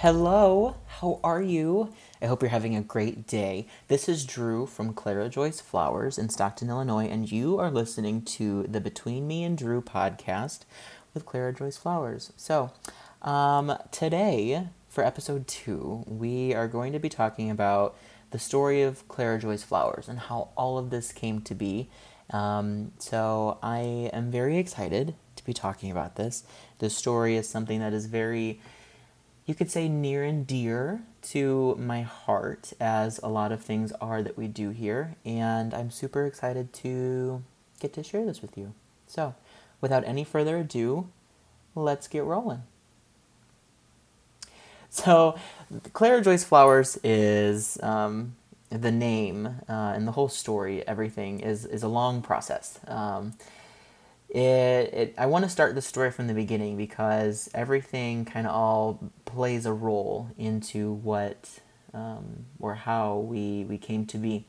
Hello, how are you? I hope you're having a great day. This is Drew from Clara Joyce Flowers in Stockton, Illinois, and you are listening to the Between Me and Drew podcast with Clara Joyce Flowers. So, um, today, for episode two, we are going to be talking about the story of Clara Joyce Flowers and how all of this came to be. Um, so, I am very excited to be talking about this. This story is something that is very you could say near and dear to my heart, as a lot of things are that we do here, and I'm super excited to get to share this with you. So, without any further ado, let's get rolling. So, Clara Joyce Flowers is um, the name uh, and the whole story, everything is, is a long process. Um, it, it I want to start the story from the beginning because everything kind of all plays a role into what um, or how we we came to be.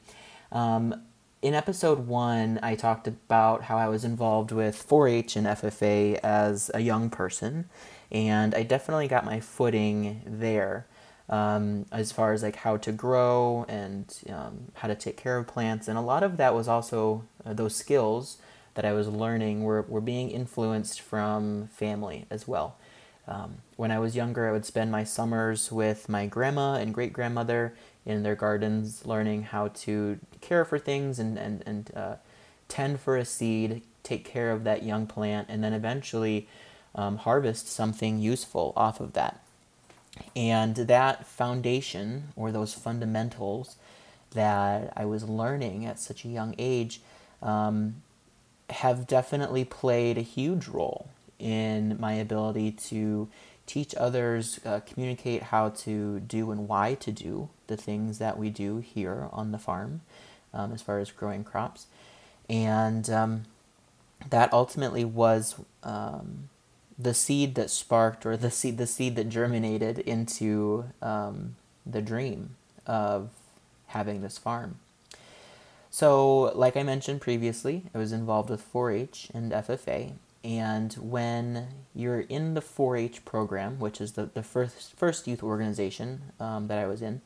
Um, in episode one, I talked about how I was involved with 4-H and FFA as a young person, and I definitely got my footing there. Um, as far as like how to grow and um, how to take care of plants, and a lot of that was also uh, those skills that I was learning were, were being influenced from family as well. Um, when I was younger, I would spend my summers with my grandma and great grandmother in their gardens, learning how to care for things and, and, and uh, tend for a seed, take care of that young plant, and then eventually um, harvest something useful off of that. And that foundation, or those fundamentals that I was learning at such a young age, um, have definitely played a huge role in my ability to teach others, uh, communicate how to do and why to do the things that we do here on the farm um, as far as growing crops. And um, that ultimately was um, the seed that sparked, or the seed, the seed that germinated into um, the dream of having this farm. So, like I mentioned previously, I was involved with 4 H and FFA. And when you're in the 4 H program, which is the, the first, first youth organization um, that I was in,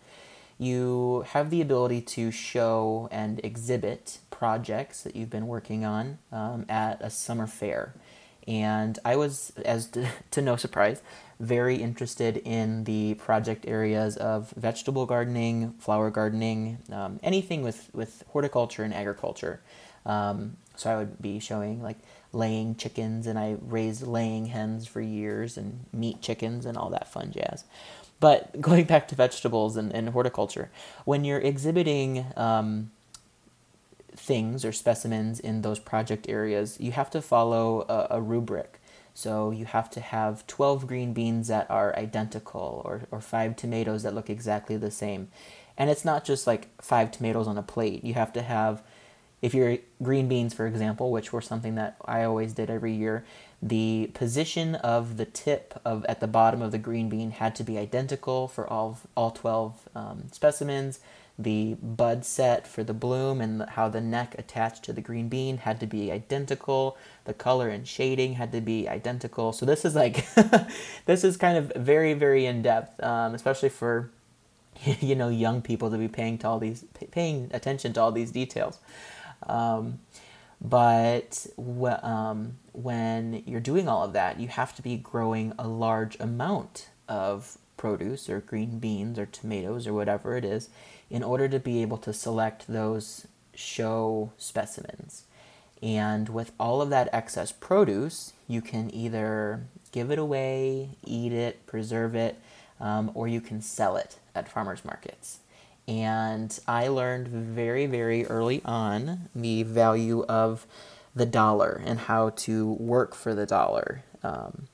you have the ability to show and exhibit projects that you've been working on um, at a summer fair. And I was, as to, to no surprise, very interested in the project areas of vegetable gardening, flower gardening, um, anything with, with horticulture and agriculture. Um, so I would be showing like laying chickens, and I raised laying hens for years, and meat chickens, and all that fun jazz. But going back to vegetables and, and horticulture, when you're exhibiting um, things or specimens in those project areas, you have to follow a, a rubric. So you have to have 12 green beans that are identical or, or five tomatoes that look exactly the same. And it's not just like five tomatoes on a plate. You have to have, if you're green beans, for example, which were something that I always did every year, the position of the tip of at the bottom of the green bean had to be identical for all all 12 um, specimens the bud set for the bloom and how the neck attached to the green bean had to be identical. The color and shading had to be identical. So this is like, this is kind of very, very in depth, um, especially for, you know, young people to be paying to all these, paying attention to all these details. Um, but um, when you're doing all of that, you have to be growing a large amount of produce or green beans or tomatoes or whatever it is in order to be able to select those show specimens. And with all of that excess produce, you can either give it away, eat it, preserve it, um, or you can sell it at farmers markets. And I learned very, very early on the value of the dollar and how to work for the dollar. Um,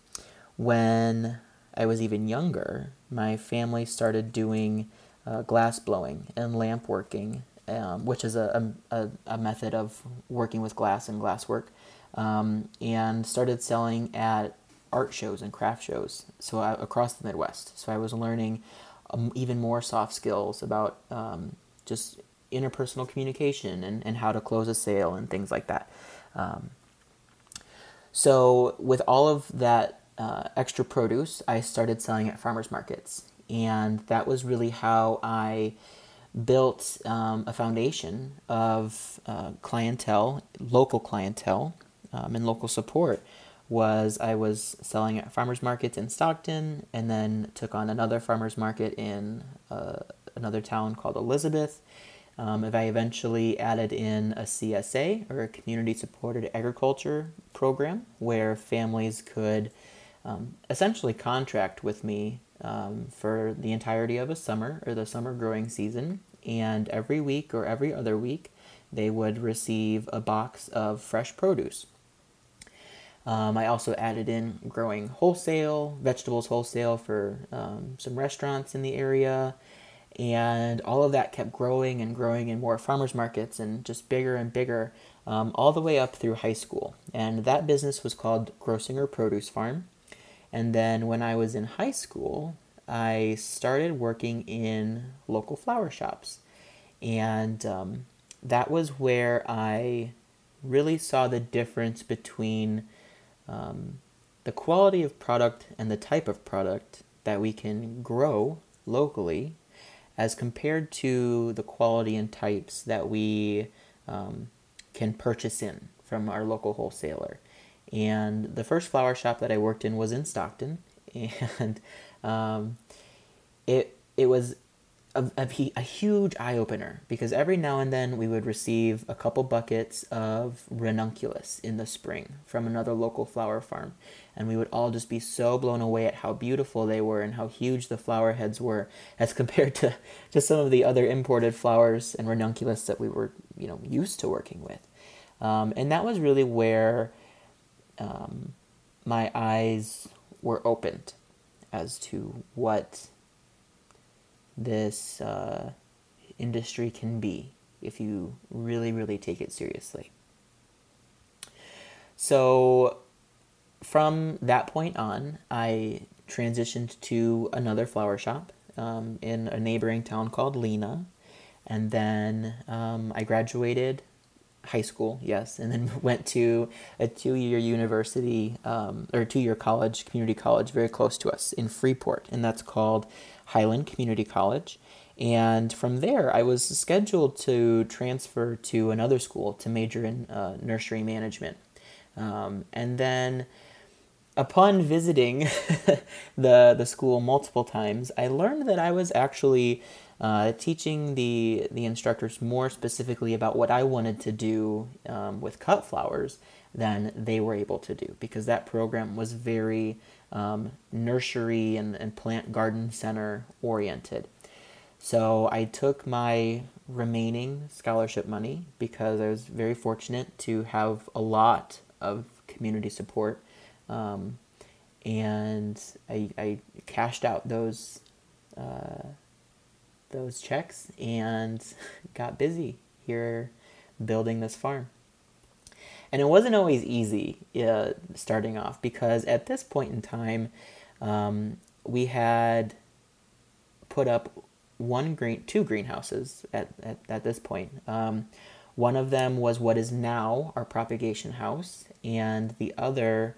when I was even younger, my family started doing uh, glass blowing and lamp working, um, which is a, a, a, method of working with glass and glass work, um, and started selling at art shows and craft shows so I, across the Midwest. So I was learning um, even more soft skills about um, just interpersonal communication and, and how to close a sale and things like that. Um, so with all of that uh, extra produce, I started selling at farmers markets and that was really how I built um, a foundation of uh, clientele, local clientele, um, and local support. Was I was selling at farmers markets in Stockton, and then took on another farmers market in uh, another town called Elizabeth. Um, if I eventually added in a CSA or a community supported agriculture program where families could um, essentially contract with me um, for the entirety of a summer or the summer growing season. And every week or every other week, they would receive a box of fresh produce. Um, I also added in growing wholesale, vegetables wholesale for um, some restaurants in the area. And all of that kept growing and growing in more farmers markets and just bigger and bigger um, all the way up through high school. And that business was called Grossinger Produce Farm. And then when I was in high school, I started working in local flower shops. And um, that was where I really saw the difference between um, the quality of product and the type of product that we can grow locally as compared to the quality and types that we um, can purchase in from our local wholesaler. And the first flower shop that I worked in was in Stockton, and um, it it was a, a, a huge eye opener because every now and then we would receive a couple buckets of ranunculus in the spring from another local flower farm, and we would all just be so blown away at how beautiful they were and how huge the flower heads were as compared to to some of the other imported flowers and ranunculus that we were you know used to working with, um, and that was really where um, my eyes were opened as to what this uh, industry can be if you really, really take it seriously. So, from that point on, I transitioned to another flower shop um, in a neighboring town called Lena. And then um, I graduated high school, yes, and then went to a two-year university um, or two-year college, community college, very close to us in Freeport, and that's called Highland Community College. And from there, I was scheduled to transfer to another school to major in uh, nursery management, um, and then upon visiting the the school multiple times, I learned that I was actually uh, teaching the the instructors more specifically about what I wanted to do um, with cut flowers than they were able to do because that program was very um, nursery and, and plant garden center oriented. So I took my remaining scholarship money because I was very fortunate to have a lot of community support. Um, and I, I cashed out those uh, those checks and got busy here building this farm. And it wasn't always easy uh, starting off because at this point in time, um, we had put up one green, two greenhouses at, at, at this point. Um, one of them was what is now our propagation house, and the other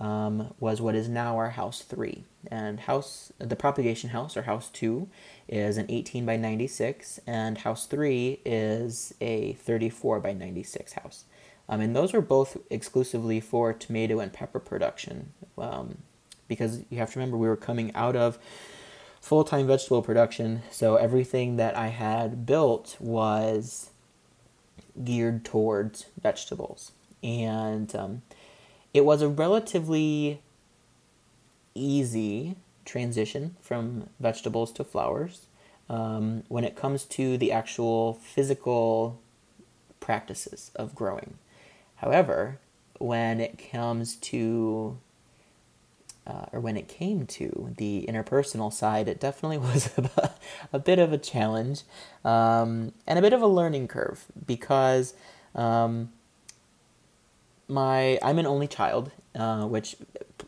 um, was what is now our house three. And house, the propagation house or house two, is an 18 by 96, and house three is a 34 by 96 house. Um, and those were both exclusively for tomato and pepper production, um, because you have to remember we were coming out of full time vegetable production, so everything that I had built was geared towards vegetables. And um, it was a relatively easy transition from vegetables to flowers um, when it comes to the actual physical practices of growing. However, when it comes to uh, or when it came to the interpersonal side, it definitely was a, bit of a challenge um, and a bit of a learning curve because um, my I'm an only child, uh, which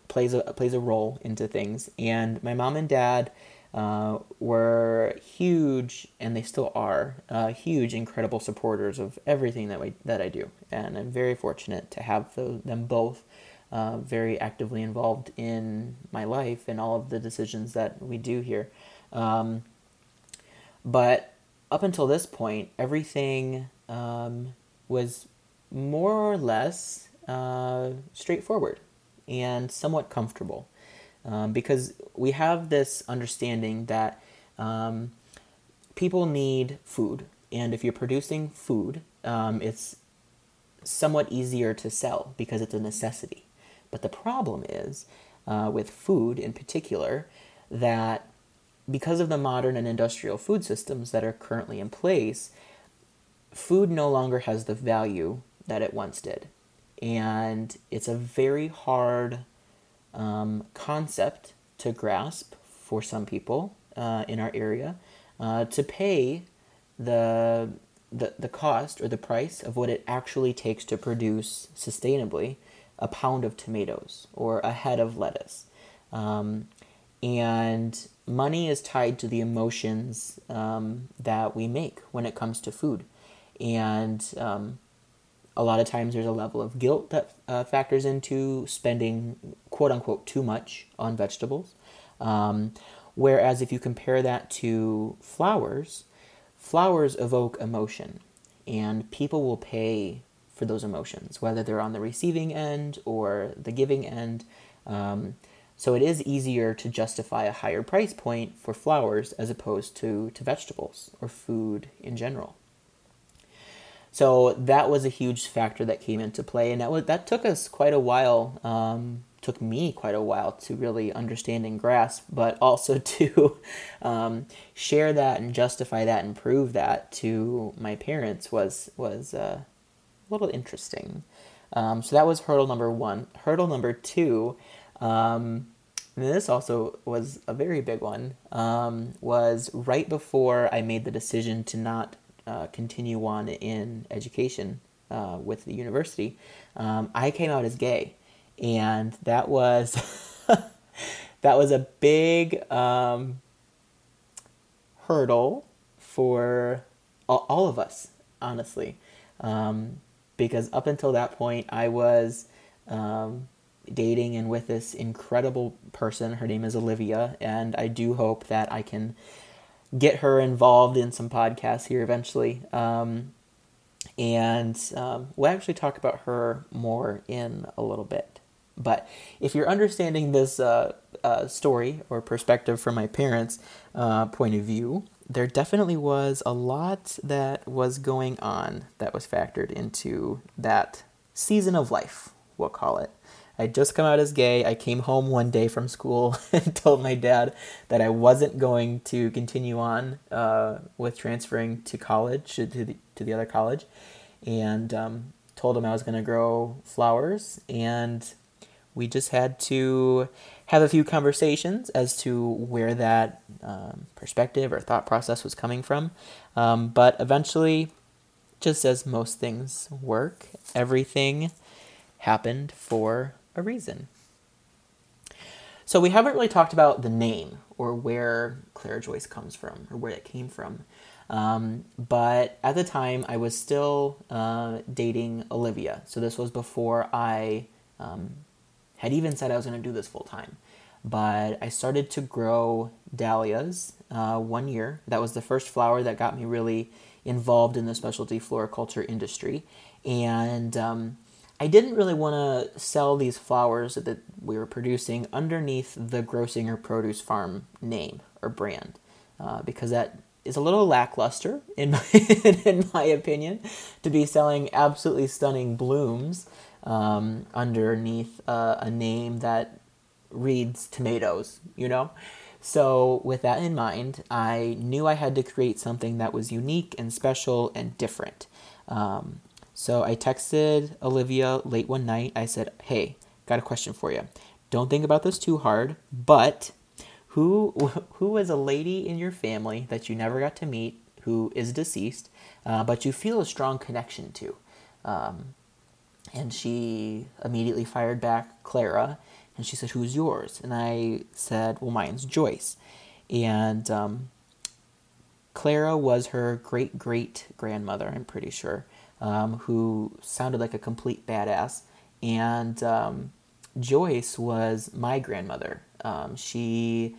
plays a plays a role into things. And my mom and dad uh, were huge, and they still are uh, huge, incredible supporters of everything that we that I do. And I'm very fortunate to have those, them both. Uh, very actively involved in my life and all of the decisions that we do here. Um, but up until this point, everything um, was more or less uh, straightforward and somewhat comfortable. Um, because we have this understanding that um, people need food, and if you're producing food, um, it's somewhat easier to sell because it's a necessity. But the problem is, uh, with food in particular, that because of the modern and industrial food systems that are currently in place, food no longer has the value that it once did. And it's a very hard um, concept to grasp for some people uh, in our area uh, to pay the, the, the cost or the price of what it actually takes to produce sustainably a pound of tomatoes or a head of lettuce. Um, and money is tied to the emotions um, that we make when it comes to food. And um, a lot of times there's a level of guilt that uh, factors into spending quote unquote too much on vegetables. Um, whereas if you compare that to flowers, flowers evoke emotion, and people will pay for those emotions, whether they're on the receiving end or the giving end. Um, so it is easier to justify a higher price point for flowers as opposed to, to vegetables or food in general. So that was a huge factor that came into play, and that was that took us quite a while. Um, took me quite a while to really understand and grasp, but also to um, share that and justify that and prove that to my parents was was uh, a little interesting. Um, so that was hurdle number one. Hurdle number two um, this also was a very big one, um, was right before I made the decision to not uh, continue on in education uh, with the university, um, I came out as gay. And that was that was a big um, hurdle for all, of us, honestly. Um, because up until that point, I was um, dating and with this incredible person. Her name is Olivia, and I do hope that I can get her involved in some podcasts here eventually. Um, and um, we'll actually talk about her more in a little bit. But if you're understanding this uh, uh, story or perspective from my parents' uh, point of view, there definitely was a lot that was going on that was factored into that season of life, we'll call it. I'd just come out as gay. I came home one day from school and told my dad that I wasn't going to continue on uh, with transferring to college, to the, to the other college, and um, told him I was going to grow flowers. And we just had to have a few conversations as to where that um, perspective or thought process was coming from. Um, but eventually, just as most things work, everything happened for a reason. So we haven't really talked about the name or where Clara Joyce comes from or where it came from. Um, but at the time, I was still uh, dating Olivia. So this was before I um, had even said I was going to do this full time. But I started to grow dahlias uh, one year. That was the first flower that got me really involved in the specialty floriculture industry. And um, I didn't really want to sell these flowers that we were producing underneath the Grossinger Produce Farm name or brand uh, because that is a little lackluster in my, in my opinion to be selling absolutely stunning blooms um, underneath uh, a name that reads tomatoes, you know? So, with that in mind, I knew I had to create something that was unique and special and different. Um, so I texted Olivia late one night. I said, "Hey, got a question for you. Don't think about this too hard, but who who is a lady in your family that you never got to meet who is deceased, uh, but you feel a strong connection to?" Um, and she immediately fired back Clara, and she said, "Who's yours?" And I said, "Well, mine's Joyce." And um, Clara was her great great grandmother, I'm pretty sure um, who sounded like a complete badass. And um, Joyce was my grandmother. Um, she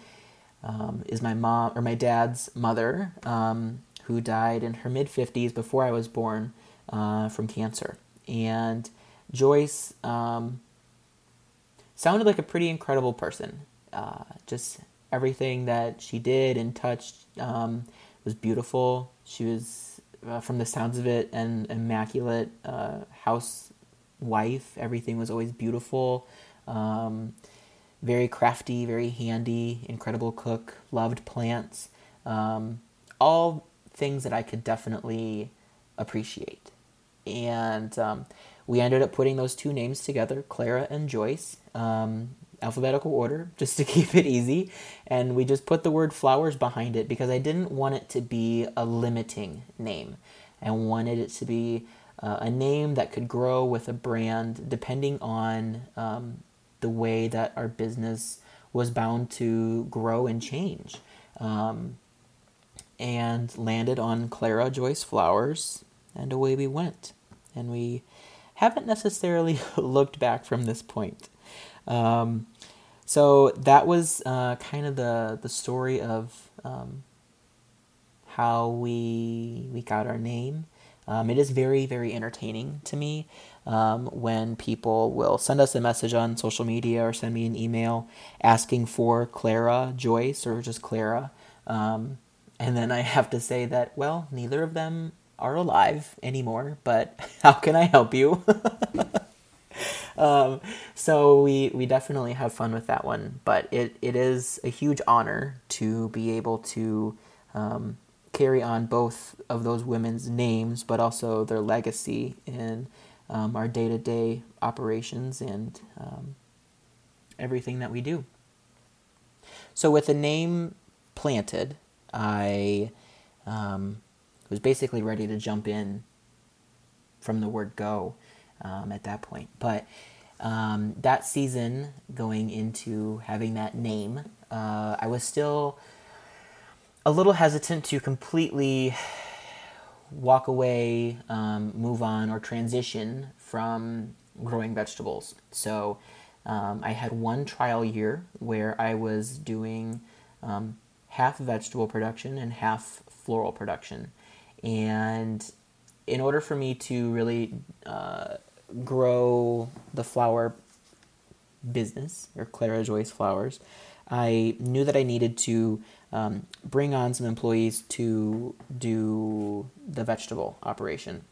um, is my mom or my dad's mother, um, who died in her mid 50s before I was born uh, from cancer. And Joyce sounded like a pretty incredible person. Uh, just everything that she did and touched um, was beautiful. She was, uh, from the sounds of it, an immaculate uh, housewife. Everything was always beautiful. Um, very crafty, very handy, incredible cook, loved plants. Um, all things that I could definitely appreciate. And um, we ended up putting those two names together, Clara and Joyce, um, alphabetical order, just to keep it easy. And we just put the word flowers behind it because I didn't want it to be a limiting name. I wanted it to be uh, a name that could grow with a brand depending on um, the way that our business was bound to grow and change. Um, and landed on Clara Joyce Flowers, and away we went. And we haven't necessarily looked back from this point. Um, so that was uh, kind of the the story of um, how we we got our name. Um, it is very very entertaining to me um, when people will send us a message on social media or send me an email asking for Clara Joyce or just Clara. Um, and then I have to say that well, neither of them are alive anymore, but how can I help you? um, so we we definitely have fun with that one, but it, it is a huge honor to be able to um, carry on both of those women's names, but also their legacy in um, our day to day operations and um, everything that we do. So with the name planted, I um, was basically ready to jump in from the word go um, at that point. But um, that season, going into having that name, uh, I was still a little hesitant to completely walk away, um, move on, or transition from growing vegetables. So um, I had one trial year where I was doing um, half vegetable production and half floral production. And in order for me to really uh, grow the flower business or Clara Joyce Flowers, I knew that I needed to um, bring on some employees to do the vegetable operation.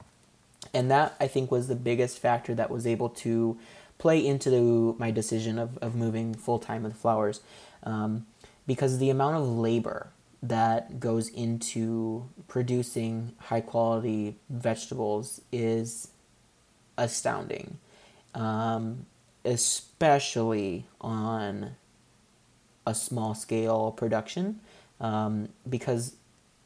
And that I think was the biggest factor that was able to play into the, my decision of, of moving full time with flowers. Um, because the amount of labor that goes into producing high quality vegetables is astounding, um, especially on a small scale production. Um, because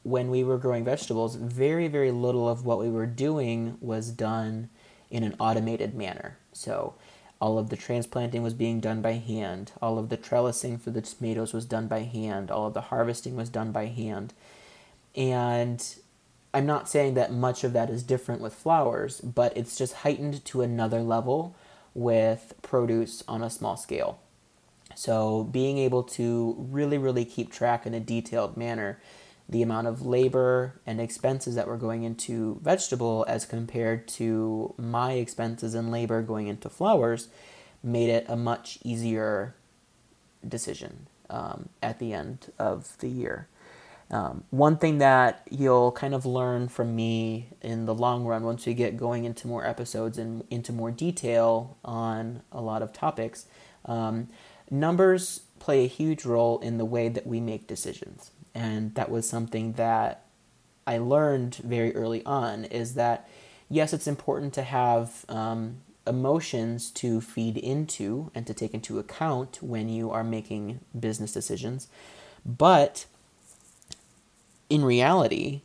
when we were growing vegetables, very, very little of what we were doing was done in an automated manner. So, all of the transplanting was being done by hand. All of the trellising for the tomatoes was done by hand. All of the harvesting was done by hand. And I'm not saying that much of that is different with flowers, but it's just heightened to another level with produce on a small scale. So, being able to really, really keep track in a detailed manner the amount of labor and expenses that were going into vegetable as compared to my expenses and labor going into flowers made it a much easier decision um, at the end of the year. Um, one thing that you'll kind of learn from me in the long run once we get going into more episodes and into more detail on a lot of topics, um, numbers play a huge role in the way that we make decisions. And that was something that I learned very early on is that yes, it's important to have um, emotions to feed into and to take into account when you are making business decisions, but in reality,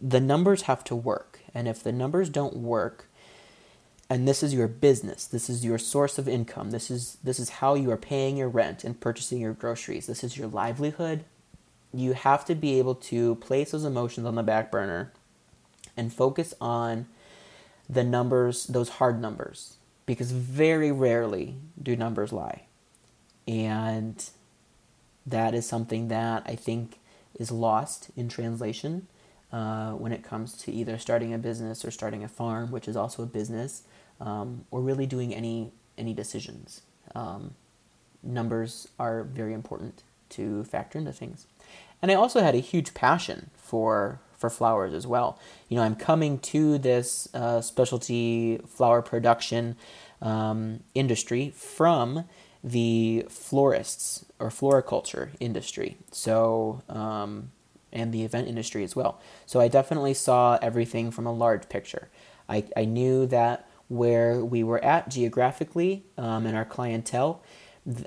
the numbers have to work, and if the numbers don't work, and this is your business this is your source of income this is this is how you are paying your rent and purchasing your groceries this is your livelihood you have to be able to place those emotions on the back burner and focus on the numbers, those hard numbers, because very rarely do numbers lie. And that is something that I think is lost in translation uh, when it comes to either starting a business or starting a farm, which is also a business, um, or really doing any any decisions. Um, numbers are very important to factor into things, and I also had a huge passion for for flowers as well. You know, I'm coming to this uh, specialty flower production um, industry from the florists or floriculture industry. So, um, and the event industry as well. So I definitely saw everything from a large picture. I, I knew that where we were at geographically um, and our clientele,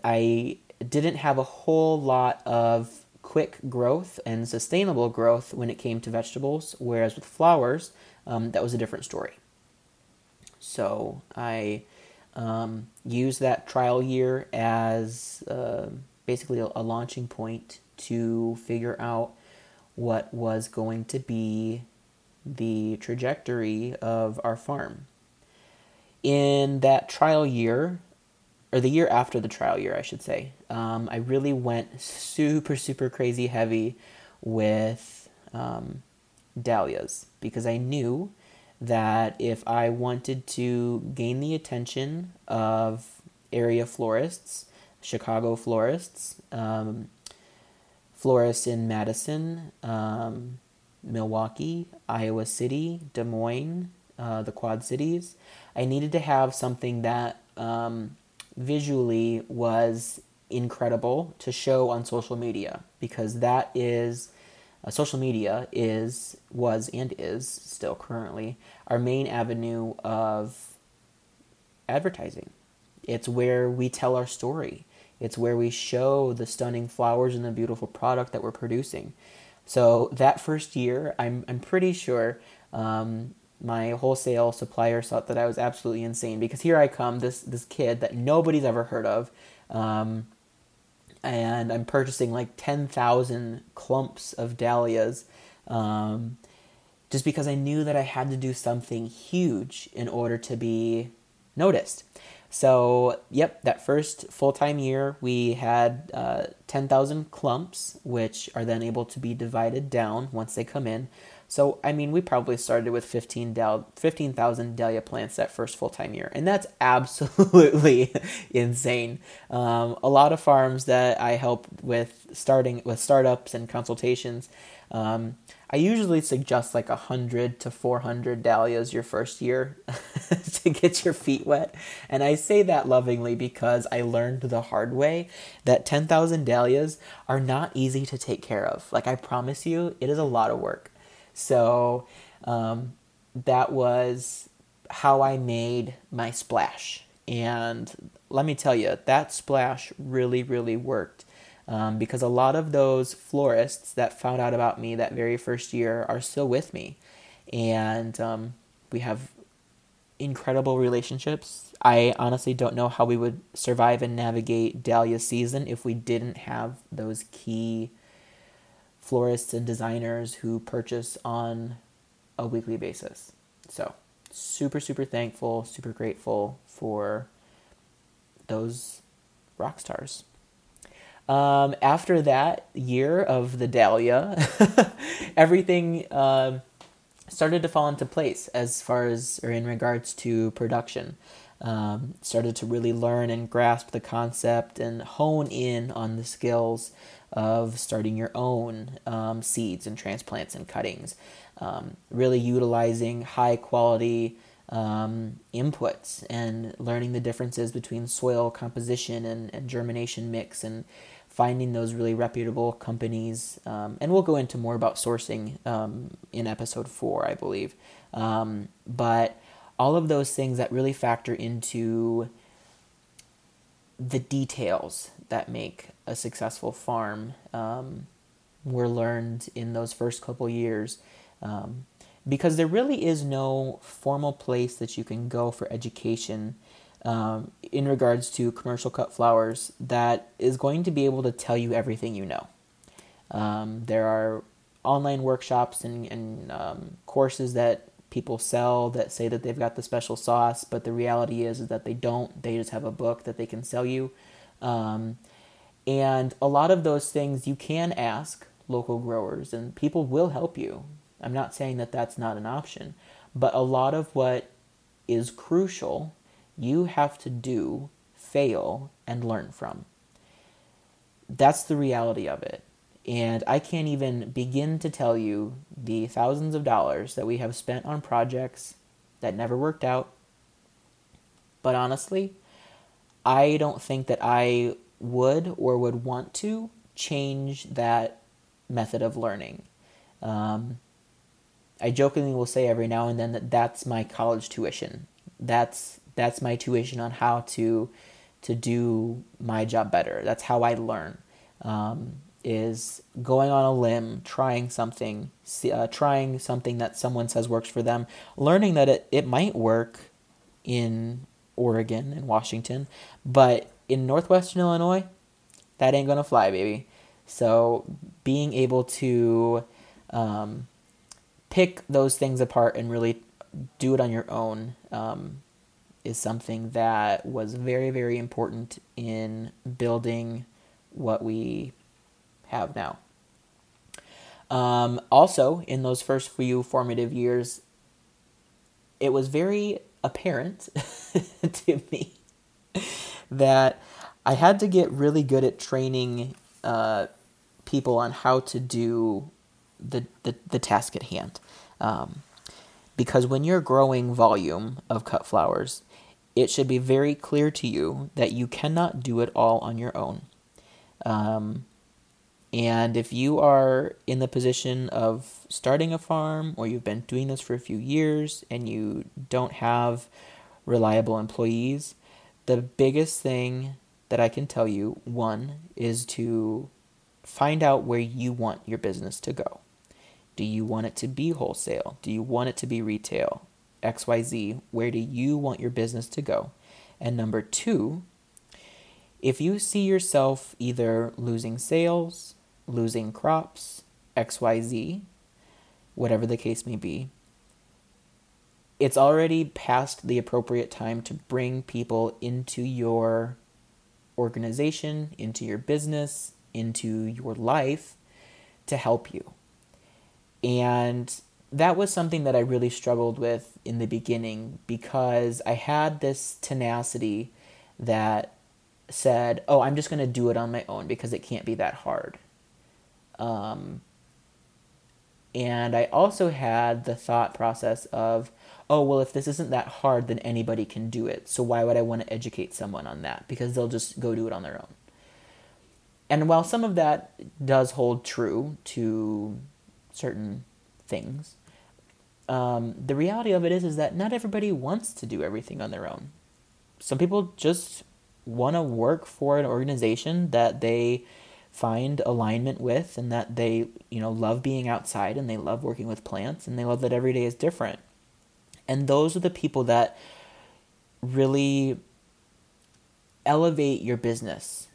I didn't have a whole lot of quick growth and sustainable growth when it came to vegetables, whereas with flowers, um, that was a different story. So I um, used that trial year as uh, basically a, a launching point to figure out what was going to be the trajectory of our farm. In that trial year, or the year after the trial year, I should say, um, I really went super, super crazy heavy with um, dahlias because I knew that if I wanted to gain the attention of area florists, Chicago florists, um, florists in Madison, um, Milwaukee, Iowa City, Des Moines, uh, the Quad Cities, I needed to have something that um, visually was incredible to show on social media because that is uh, social media is was and is still currently our main avenue of advertising. It's where we tell our story. It's where we show the stunning flowers and the beautiful product that we're producing. So that first year, I'm I'm pretty sure um, my wholesale suppliers thought that I was absolutely insane because here I come, this this kid that nobody's ever heard of, um, and I'm purchasing like ten thousand clumps of dahlias, um, just because I knew that I had to do something huge in order to be noticed. So, yep, that first full time year, we had uh, 10,000 clumps, which are then able to be divided down once they come in. So, I mean, we probably started with 15,000 15, dahlia plants that first full time year, and that's absolutely insane. Um, a lot of farms that I help with starting with startups and consultations, um, I usually suggest like 100 to 400 dahlias your first year to get your feet wet. And I say that lovingly because I learned the hard way that 10,000 dahlias are not easy to take care of. Like, I promise you, it is a lot of work. So um, that was how I made my splash. And let me tell you, that splash really, really worked. Um, because a lot of those florists that found out about me that very first year are still with me. And um, we have incredible relationships. I honestly don't know how we would survive and navigate Dahlia season if we didn't have those key florists and designers who purchase on a weekly basis. So, super, super thankful, super grateful for those rock stars. Um, after that year of the Dahlia, everything uh, started to fall into place as far as, or in regards to production. Um, started to really learn and grasp the concept and hone in on the skills of starting your own um, seeds and transplants and cuttings. Um, really utilizing high quality um, inputs and learning the differences between soil composition and, and germination mix and finding those really reputable companies. Um, and we'll go into more about sourcing um, in episode four, I believe. Um, but all of those things that really factor into the details that make a successful farm um, were learned in those first couple years. Um, because there really is no formal place that you can go for education um, in regards to commercial cut flowers that is going to be able to tell you everything you know. Um, there are online workshops and, and um, courses that people sell that say that they've got the special sauce, but the reality is, is that they don't. They just have a book that they can sell you. And a lot of those things you can ask local growers, and people will help you. I'm not saying that that's not an option, but a lot of what is crucial, you have to do, fail, and learn from. That's the reality of it. And I can't even begin to tell you the thousands of dollars that we have spent on projects that never worked out. But honestly, I don't think that I would or would want to change that method of learning. Um, I jokingly will say every now and then that that's my college tuition. That's that's my tuition on how to to do my job better. That's how I learn. Um, is going on a limb, trying something, uh, trying something that someone says works for them, learning that it, it might work in Oregon and Washington, but in Northwestern Illinois, that ain't gonna fly, baby. So being able to um, pick those things apart and really do it on your own um, is something that was very, very important in building what we have now. Um, also, in those first few formative years, it was very apparent to me that I had to get really good at training uh, people on how to do the, the, the task at hand. Um, because when you're growing volume of cut flowers, it should be very clear to you that you cannot do it all on your own. Um, and if you are in the position of starting a farm or you've been doing this for a few years and you don't have reliable employees, the biggest thing that I can tell you one is to find out where you want your business to go. Do you want it to be wholesale? Do you want it to be retail? XYZ, where do you want your business to go? And number two, if you see yourself either losing sales, losing crops, XYZ, whatever the case may be, it's already past the appropriate time to bring people into your organization, into your business, into your life to help you. And that was something that I really struggled with in the beginning because I had this tenacity that said, "Oh, I'm just going to do it on my own because it can't be that hard." Um, and I also had the thought process of, "Oh, well, if this isn't that hard, then anybody can do it. So why would I want to educate someone on that? Because they'll just go do it on their own." And while some of that does hold true to certain things, um, the reality of it is is that not everybody wants to do everything on their own. Some people just want to work for an organization that they find alignment with and that they you know love being outside and they love working with plants and they love that every day is different and those are the people that really elevate your business.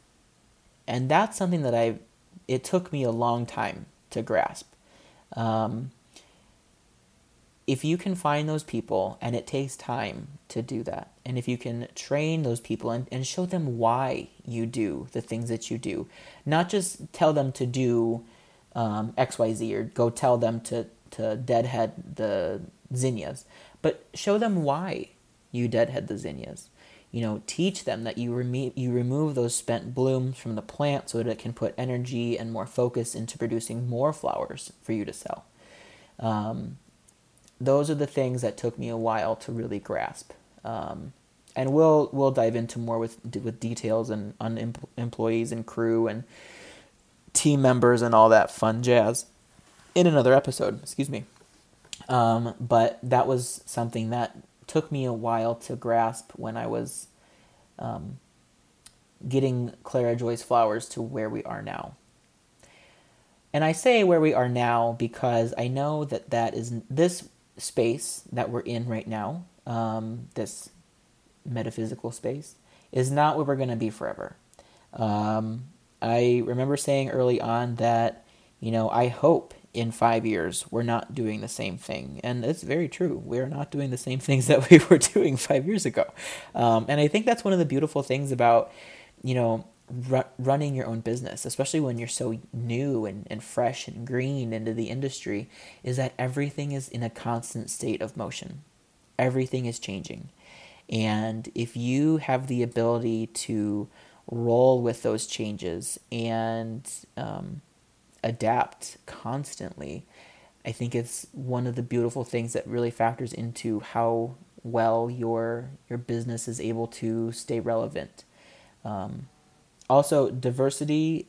And that's something that i it took me a long time to grasp. Um, if you can find those people, and it takes time to do that, and if you can train those people and, and show them why you do the things that you do, not just tell them to do um, XYZ or go tell them to, to deadhead the zinnias, but show them why you deadhead the zinnias. You know, teach them that you, remo- you remove those spent blooms from the plant so that it can put energy and more focus into producing more flowers for you to sell. Um, those are the things that took me a while to really grasp. Um, and we'll we'll dive into more with with details and on employees and crew and team members and all that fun jazz in another episode. Excuse me. Um, but that was something that took me a while to grasp when I was um, getting Clara Joyce flowers to where we are now. And I say where we are now because I know that that is this space that we're in right now, um, this metaphysical space, is not where we're going to be forever. Um, I remember saying early on that, you know, I hope in five years we're not doing the same thing. And it's very true. We're not doing the same things that we were doing five years ago. Um, and I think that's one of the beautiful things about, you know, ru- running your own business, especially when you're so new and, and fresh and green into the industry, is that everything is in a constant state of motion. Everything is changing. And if you have the ability to roll with those changes and um, adapt constantly, I think it's one of the beautiful things that really factors into how well your your business is able to stay relevant. Um, also, diversity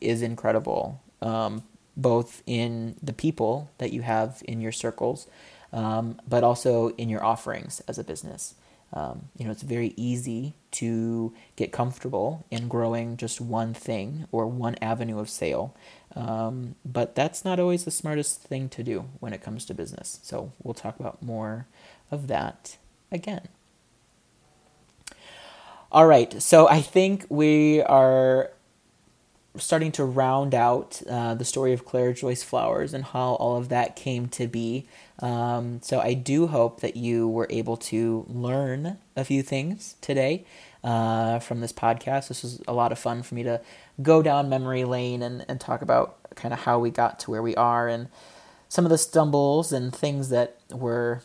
is incredible, um, both in the people that you have in your circles, um, but also in your offerings as a business. Um, you know, it's very easy to get comfortable in growing just one thing or one avenue of sale. Um, but that's not always the smartest thing to do when it comes to business. So we'll talk about more of that again. All right, so I think we are starting to round out uh, the story of Clara Joyce Flowers and how all of that came to be. Um, so I do hope that you were able to learn a few things today uh, from this podcast. This was a lot of fun for me to go down memory lane and, and talk about kind of how we got to where we are and some of the stumbles and things that were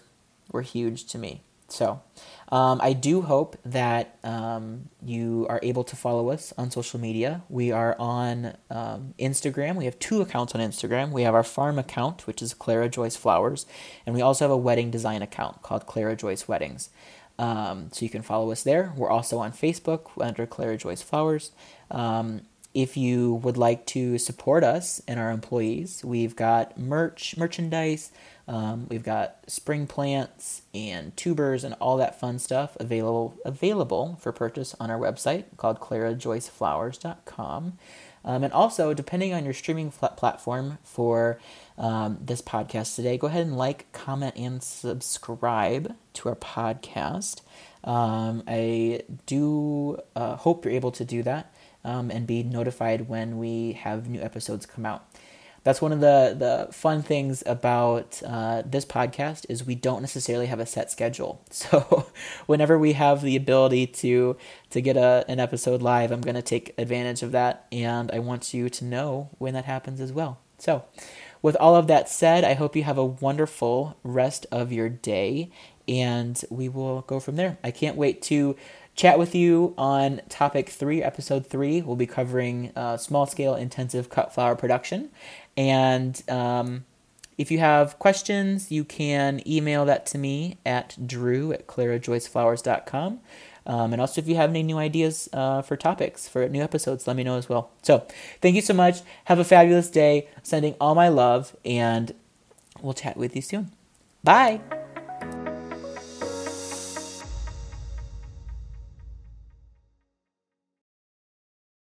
were huge to me. So um, I do hope that um, you are able to follow us on social media. We are on um, Instagram. We have two accounts on Instagram. We have our farm account, which is Clara Joyce Flowers, and we also have a wedding design account called Clara Joyce Weddings. Um, so you can follow us there. We're also on Facebook under Clara Joyce Flowers. Um, if you would like to support us and our employees, we've got merch, merchandise, um, we've got spring plants and tubers and all that fun stuff available available for purchase on our website called clarajoyceflowers.com. Um, and also, depending on your streaming platform for um, this podcast today, go ahead and like, comment, and subscribe to our podcast. Um, I do uh, hope you're able to do that um, and be notified when we have new episodes come out that's one of the the fun things about uh, this podcast is we don't necessarily have a set schedule. So whenever we have the ability to to get a, an episode live, I'm going to take advantage of that, and I want you to know when that happens as well. So. With all of that said, I hope you have a wonderful rest of your day, and we will go from there. I can't wait to chat with you on topic three, episode three. We'll be covering uh, small scale intensive cut flower production. And um, if you have questions, you can email that to me at drew at clarajoyceflowers.com. Um, and also, if you have any new ideas uh, for topics for new episodes, let me know as well. So, thank you so much. Have a fabulous day. Sending all my love, and we'll chat with you soon. Bye.